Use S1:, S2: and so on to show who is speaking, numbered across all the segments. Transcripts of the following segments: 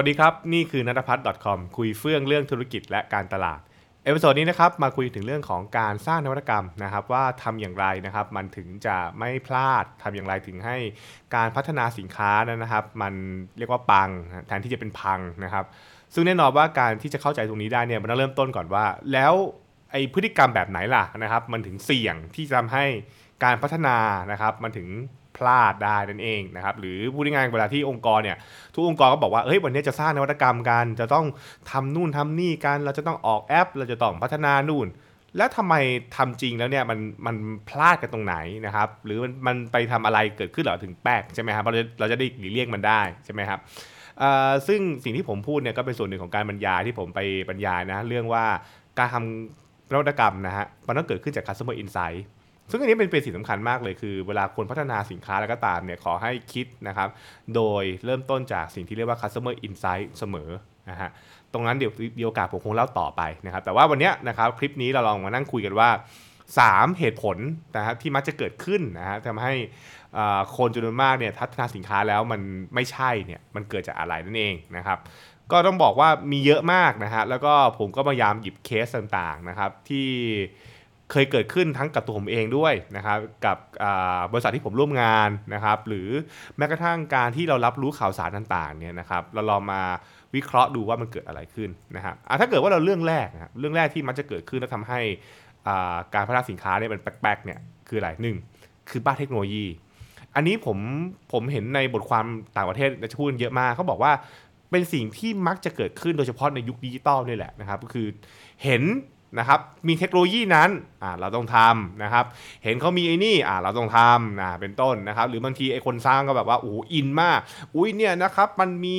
S1: วัสดีครับ นี่คือนัทพัฒน์ .com คุยเฟื่องเรื่องธุรกิจและการตลาด episode นี้นะครับมาคุยถึงเรื่องของการสร้างนวัตกรรมนะครับ ว่าทำอย่างไรนะครับ มันถึงจะไม่พลาดทำอย่างไรถึงให้การพัฒนาสินค้านั้นนะครับ มันเรียกว่าปังแทนที่จะเป็นพังนะครับ ซึ่งแน่นอนว่าการที่จะเข้าใจตรงนี้ได้เนี่ยมันต้องเริ่มต้นก่อนว่า แล้วไอพฤติกรรมแบบไหนล่ะนะครับ มันถึงเสี่ยงที่จะทำให้การพัฒนานะครับ มันถึง พลาดได้นั่นเองนะครับหรือพูดง่ายๆเวลาที่องค์กรเนี่ยทุกองค์กรก็บอกว่าเฮ้ยวันนี้จะสร้างนวัตกรรมกัน จะต้องทำนู่นทำนี่กันเราจะต้องออกแอป เราจะต้องพัฒนานู่น แล้วทำไมทำจริงแล้วเนี่ยมันมันพลาดกันตรงไหนนะครับหรือมันมันไปทำอะไรเกิดขึ้นหรอถึงแป๊กใช่ไหมครับเราจะเราจะได้หลีกเลี่ยงมันได้ใช่ไหมครับซึ่งสิ่งที่ผมพูดเนี่ยก็เป็นส่วนหนึ่งของการบรรยายที่ผมไปบรรยายนะเรื่องว่าการทำนวัตกรรมนะฮะมันต้องเกิดขึ้นจาก customer insight ซึ่งอันนี้เป็นเป็นสิ่งสำคัญมากเลยคือ เวลาคนพัฒนาสินค้าแล้วก็ตามเนี่ยขอให้คิดนะครับโดยเริ่มต้นจากสิ่งที่เรียกว่า customer insight เสมอนะฮะตรงนั้นเดี๋ยวมีโอกาสผมคงเล่าต่อไปนะครับแต่ว่าวันนี้นะครับคลิปนี้เราลองมานั่งคุยกันว่า 3 เหตุผลนะครับที่มักจะเกิดขึ้นนะฮะทำให้คนจำนวนมากเนี่ยพัฒนาสินค้าแล้วมันไม่ใช่เนี่ยมันเกิดจากอะไรนั่นเองนะครับก็ต้องบอกว่ามีเยอะมากนะฮะแล้วก็ผมก็พยายามหยิบเคสต่างๆนะครับที่ เคยเกิดขึ้นทั้งกับตัวผมเองด้วยนะครับกับบริษัทที่ผมร่วมงานนะครับหรือแม้กระทั่งการที่เรารับรู้ข่าวสารต่างๆเนี่ยนะครับเราลองมาวิเคราะห์ดูว่ามันเกิดอะไรขึ้นนะครับถ้าเกิดว่าเราเรื่องแรกนะครับเรื่องแรกที่มันจะเกิดขึ้นแล้วทำให้การพัฒนาสินค้าเนี่ยมันแปลกๆเนี่ยคืออะไรหนึ่งคือบ้านเทคโนโลยี อันนี้ผมผมเห็นในบทความต่างประเทศจะพูดเยอะมากเขาบอกว่าเป็นสิ่งที่มักจะเกิดขึ้นโดยเฉพาะในยุคดิจิตอลนี่แหละนะครับก็คือเห็น นะครับมีเทคโนโลยีนั้นอ่าเราต้องทำนะครับ เห็นเขามีไอ้นี่อ่าเราต้องทำนะเป็นต้นนะครับ หรือบางทีไอ้คนสร้างก็แบบว่าโอ้อินมาก อุ้ยเนี่ยนะครับมันมี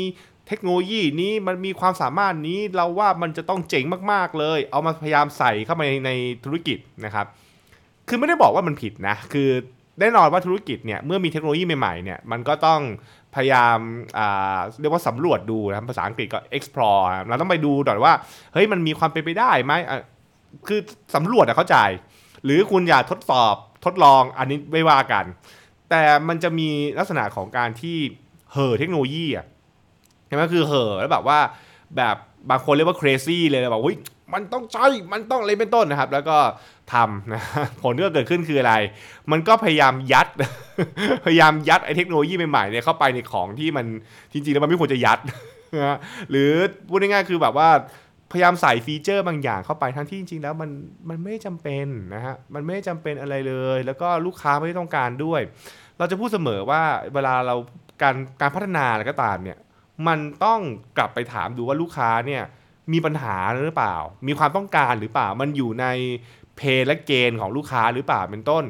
S1: เทคโนโลยีนี้มันมีความสามารถนี้เราว่ามันจะต้องเจ๋งมากๆเลย เอามาพยายามใส่เข้ามาในในธุรกิจนะครับ คือไม่ได้บอกว่ามันผิดนะ คือแน่นอนว่าธุรกิจเนี่ยเมื่อมีเทคโนโลยีใหม่ๆเนี่ยมันก็ต้องพยายามาเรียกว่าสำรวจดูนะภาษาอังกฤษก็ explore เราต้องไปดูก่อนว่า เฮ้ยมันมีความเป็นไปได้ไหม คือสำรวจอะเข้าใจ หรือคุณอยากทดสอบทดลองอันนี้ไม่ว่ากัน แต่มันจะมีลักษณะของการที่เห่อเทคโนโลยีอะใช่ไหมคือเห่อแล้วแบบว่าแบบบางคนเรียกว่า crazy เลยแบบว่ามันต้องใช้ มันต้องอะไรเป็นต้นนะครับ แล้วก็ทำนะผลที่เกิดขึ้นคืออะไร มันก็พยายามยัด พยายามยัดไอ้เทคโนโลยีใหม่ๆเนี่ยเข้าไปในของที่มันจริงๆแล้วมันไม่ควรจะยัดนะฮะหรือพูดง่ายๆคือแบบว่า พยายามใส่ฟีเจอร์บางอย่างเข้าไปทั้งที่จริงๆแล้วมันมันไม่จำเป็นนะฮะมันไม่จำเป็นอะไรเลย แล้วก็ลูกค้าไม่ต้องการด้วย เราจะพูดเสมอว่าเวลาเราการการพัฒนาอะไรก็ตามเนี่ยมันต้องกลับไปถามดูว่าลูกค้าเนี่ยมีปัญหาหรือเปล่า มีความต้องการหรือเปล่า มันอยู่ในเพย์และเกณฑ์ของลูกค้าหรือเปล่าเป็นต้น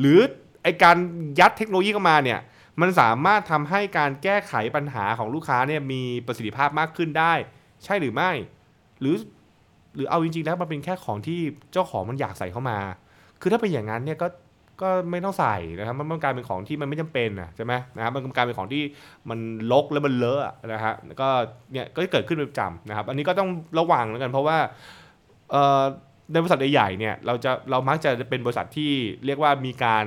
S1: หรือไอการยัดเทคโนโลยีเข้ามาเนี่ยมันสามารถทำให้การแก้ไขปัญหาของลูกค้าเนี่ยมีประสิทธิภาพมากขึ้นได้ ใช่หรือไม่ หรือหรือเอาจริง ๆ แล้วมันเป็นแค่ของที่เจ้าของมันอยากใส่เข้ามา คือถ้าเป็นอย่างนั้นเนี่ยก็ก็ไม่ต้องใส่นะครับมันมันกลายเป็นของที่มันไม่จำเป็นนะใช่ไหมนะครับมันกลายเป็นของที่มันลกแล้วมันเลอะนะฮะก็เนี่ยก็เกิดขึ้นเป็นประจำนะครับ อันนี้ก็ต้องระวังแล้วกันเพราะว่าในบริษัทใหญ่ๆเนี่ยเราจะเรามักจะเป็นบริษัทที่เรียกว่ามีการ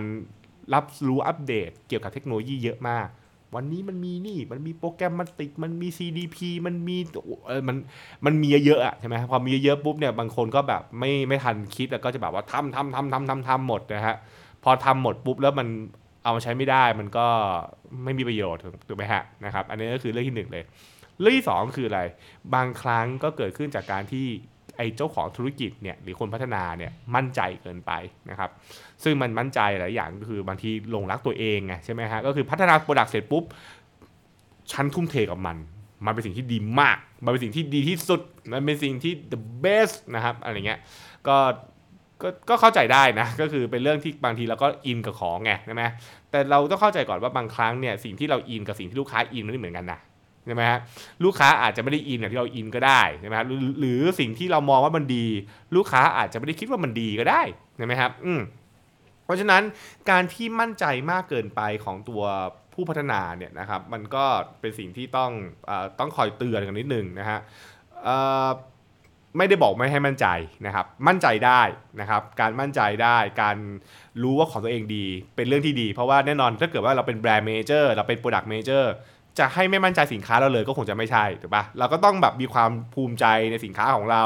S1: รับรู้อัปเดตเกี่ยวกับเทคโนโลยีเยอะมาก วันนี้มันมีนี่ มันมีโปรแกรมมันติดมันมี CDP มันมีเออมันมันมีเยอะๆอะใช่ไหมพอมีเยอะๆปุ๊บเนี่ยบางคนก็แบบไม่ไม่ทันคิดแล้วก็จะแบบว่าทำทำทำทำทำทำหมดนะฮะพอทำหมดปุ๊บแล้วมันเอามาใช้ไม่ได้มันก็ไม่มีประโยชน์ถูกไหมฮะนะครับ อันนี้ก็คือเรื่องที่หนึ่งเลย เรื่องที่สองคืออะไร บางครั้งก็เกิดขึ้นจากการที่ ไอ้เจ้าของธุรกิจเนี่ยหรือคนพัฒนาเนี่ยมั่นใจเกินไปนะครับซึ่งมันมั่นใจหลายอย่างก็คือบางทีหลงรักตัวเองไงใช่ไหมฮะก็คือพัฒนาโปรดักต์เสร็จปุ๊บฉันทุ่มเทกับมัน มันเป็นสิ่งที่ดีมาก มันเป็นสิ่งที่ดีที่สุด มันเป็นสิ่งที่ the best นะครับอะไรเงี้ยก็ก็ก็เข้าใจได้นะ ก็คือเป็นเรื่องที่บางทีเราก็อินกับของไงใช่ไหมแต่เราต้องเข้าใจก่อนว่าบางครั้งเนี่ยสิ่งที่เราอินกับสิ่งที่ลูกค้าอินมันไม่เหมือนกันนะ ช่ไหมฮะลูกค้าอาจจะไม่ได้อินอย่างที่เราอินก็ได้ใช่ไหมฮะหรือหรือสิ่งที่เรามองว่ามันดี ลูกค้าอาจจะไม่ได้คิดว่ามันดีก็ได้ใช่ไหมครับอืมเพราะฉะนั้นการที่มั่นใจมากเกินไปของตัวผู้พัฒนาเนี่ยนะครับมันก็เป็นสิ่งที่ต้องอต้องคอยเตือนกันนิดนึงนะฮะไม่ได้บอกไม่ให้มั่นใจนะครับ มั่นใจได้นะครับ การมั่นใจได้ การรู้ว่าของตัวเองดี เป็นเรื่องที่ดี เพราะว่าแน่นอนถ้าเกิดว่าเราเป็น brand manager เราเป็น product manager จะให้ไม่มั่นใจสินค้าเราเลยก็คงจะไม่ใช่ถูกปะเราก็ต้องแบบมีความภูมิใจในสินค้าของเรา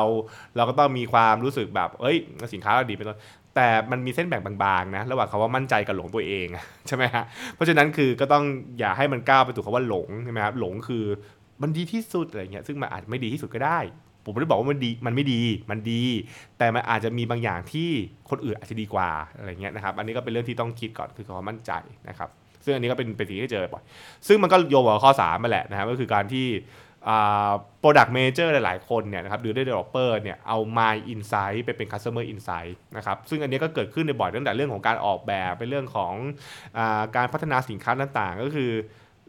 S1: เราก็ต้องมีความรู้สึกแบบเอ้ยสินค้าเราดีเป็นต้นแต่มันมีเส้นแบ่งบางๆนะระหว่างคำว่ามั่นใจกับหลงตัวเองใช่ไหมฮะเพราะฉะนั้นคือก็ต้องอย่าให้มันก้าวไปสู่คำว่าหลงใช่ไหมครับหลงคือมันดีที่สุดอะไรเงี้ยซึ่งมันอาจไม่ดีที่สุดก็ได้ผมไม่ได้บอกว่ามันดีมันไม่ดีมันดี แต่มันอาจจะมีบางอย่างที่คนอื่นอาจจะดีกว่าอะไรเงี้ยนะครับ อันนี้ก็เป็นเรื่องที่ต้องคิดก่อนคือความมั่นใจนะครับ ซึ่งอันนี้ก็เป็นเป็นสิ่งที่เจอบ่อยซึ่งมันก็โยงกับข้อ3มาแหละนะครับก็คือการที่ product manager หลาย ๆ คนเนี่ยนะครับหรือ developer เนี่ยเอา my insight ไปเป็น customer insight นะครับซึ่งอันนี้ก็เกิดขึ้นในบ่อยตั้งแต่เรื่องของการออกแบบเป็นเรื่องของอการพัฒนาสินค้าต่างๆ ก็คือ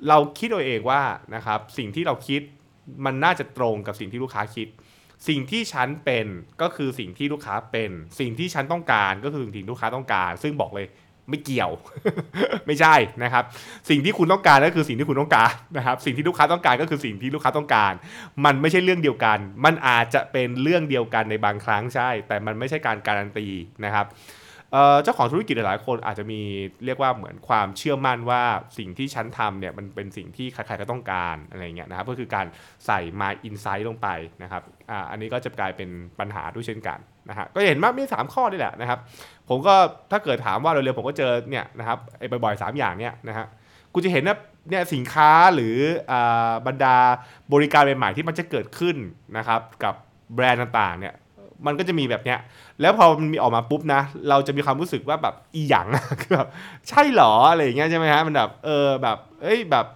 S1: เราคิดตัวเองว่านะครับสิ่งที่เราคิดมันน่าจะตรงกับสิ่งที่ลูกค้าคิด สิ่งที่ฉันเป็นก็คือสิ่งที่ลูกค้าเป็น สิ่งที่ฉันต้องการก็คือสิ่งที่ลูกค้าต้องการ ซึ่งบอกเลย ไม่เกี่ยว ไม่ใช่นะครับ สิ่งที่คุณต้องการก็คือสิ่งที่คุณต้องการนะครับ สิ่งที่ลูกค้าต้องการก็คือสิ่งที่ลูกค้าต้องการ มันไม่ใช่เรื่องเดียวกัน มันอาจจะเป็นเรื่องเดียวกันในบางครั้งใช่ แต่มันไม่ใช่การการันตีนะครับ เจ้าของธุรกิจหลายคนอาจจะมีเรียกว่าเหมือนความเชื่อมั่นว่าสิ่งที่ฉันทำเนี่ยมันเป็นสิ่งที่ใครๆก็ต้องการอะไรเงี้ยนะครับก็คือการใส่ my insight ลงไปนะครับอ่าอันนี้ก็จะกลายเป็นปัญหาด้วยเช่นกันนะฮะก็เห็นว่ามี 3 ข้อนี่แหละนะครับ ผมก็ถ้าเกิดถามว่าเร็วๆผมก็เจอเนี่ยนะครับไอ้บ่อยๆ3 อย่างเนี่ยนะฮะกูจะเห็นว่าเนี่ยสินค้าหรืออบรรดาบริการใหม่ๆที่มันจะเกิดขึ้นนะครับกับแบรนด์ต่างๆเนี่ย มันก็จะมีแบบเนี้ย แล้วพอมันมีออกมาปุ๊บนะ เราจะมีความรู้สึกว่าแบบอีหยังคือแบบใช่หรออะไรอย่างเงี้ยใช่ไหมฮะมันแบบเออแบบเอ้ยแบบ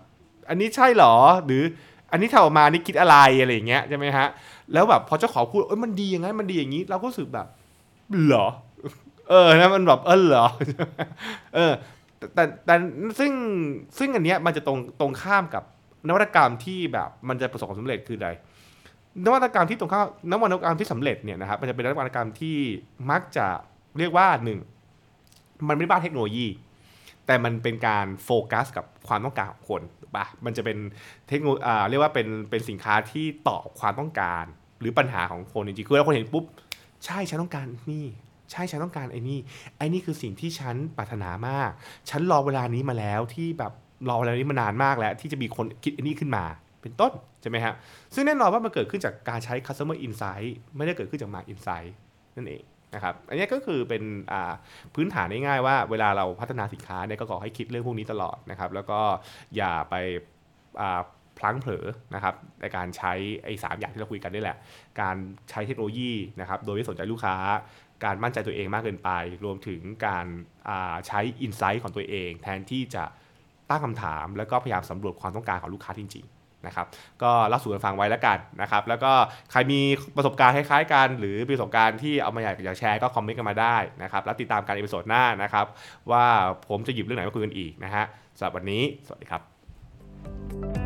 S1: อันนี้ใช่หรอหรืออันนี้ถ้าออกมานี่คิดอะไรอะไรอย่างเงี้ยใช่ไหมฮะแล้วแบบพอเจ้าของพูดเอ้ยมันดียังไงมันดีอย่างนี้ เราก็รู้สึกแบบเหรอเออนะมันแบบเออเหรอเออแต่แต่ซึ่งซึ่งอันเนี้ยมันจะตรงตรงข้ามกับนวัตกรรมที่แบบมันจะประสบความสำเร็จคืออะไร นวัตกรรมที่ตรงข้ามนวัตกรรมที่สำเร็จเนี่ยนะครับมันจะเป็นนวัตกรรมที่มักจะเรียกว่าหนึ่งมันไม่ได้บ้าเทคโนโลยี แต่มันเป็นการโฟกัสกับความต้องการของคนถูกปะมันจะเป็นเทคโนโลยีเรียกว่าเป็นเป็นสินค้าที่ตอบความต้องการ หรือปัญหาของคนจริงๆคือเราคนเห็นปุ๊บใช่ฉันต้องการนี่ใช่ฉันต้องการไอ้นี่ไอ้นี่คือสิ่งที่ฉันปรารถนามาก ฉันรอเวลานี้มาแล้วที่แบบรอเวลานี้มานานมากแล้ว ที่จะมีคนคิดไอันนี้ขึ้นมา เป็นต้น ใช่ไหมครับซึ่งแน่นอนว่ามันเกิดขึ้นจากการใช้ customer insight ไม่ได้เกิดขึ้นจาก market insight นั่นเองนะครับ อันนี้ก็คือเป็นพื้นฐานง่ายๆว่าเวลาเราพัฒนาสินค้าเนี่ยก็ขอให้คิดเรื่องพวกนี้ตลอดนะครับ แล้วก็อย่าไปพลั้งเผลอนะครับในการใช้ไอ้สามอย่างที่เราคุยกันนี่แหละ การใช้เทคโนโลยีนะครับโดยไม่สนใจลูกค้า การมั่นใจตัวเองมากเกินไป รวมถึงการใช้อินไซต์ของตัวเอง แทนที่จะตั้งคำถาม แล้วก็พยายามสำรวจความต้องการของลูกค้าจริงๆ นะครับก็เล่าสู่กันฟังไว้แล้วกันนะครับแล้วก็ใครมีประสบการณ์คล้ายๆกันหรือประสบการณ์ที่เอามาอยากอยากแชร์ก็คอมเมนต์กันมาได้นะครับแล้วติดตามการ episode หน้านะครับว่าผมจะหยิบเรื่องไหนมาคุยกันอีกนะฮะสำหรับวันนี้ สวัสดีครับ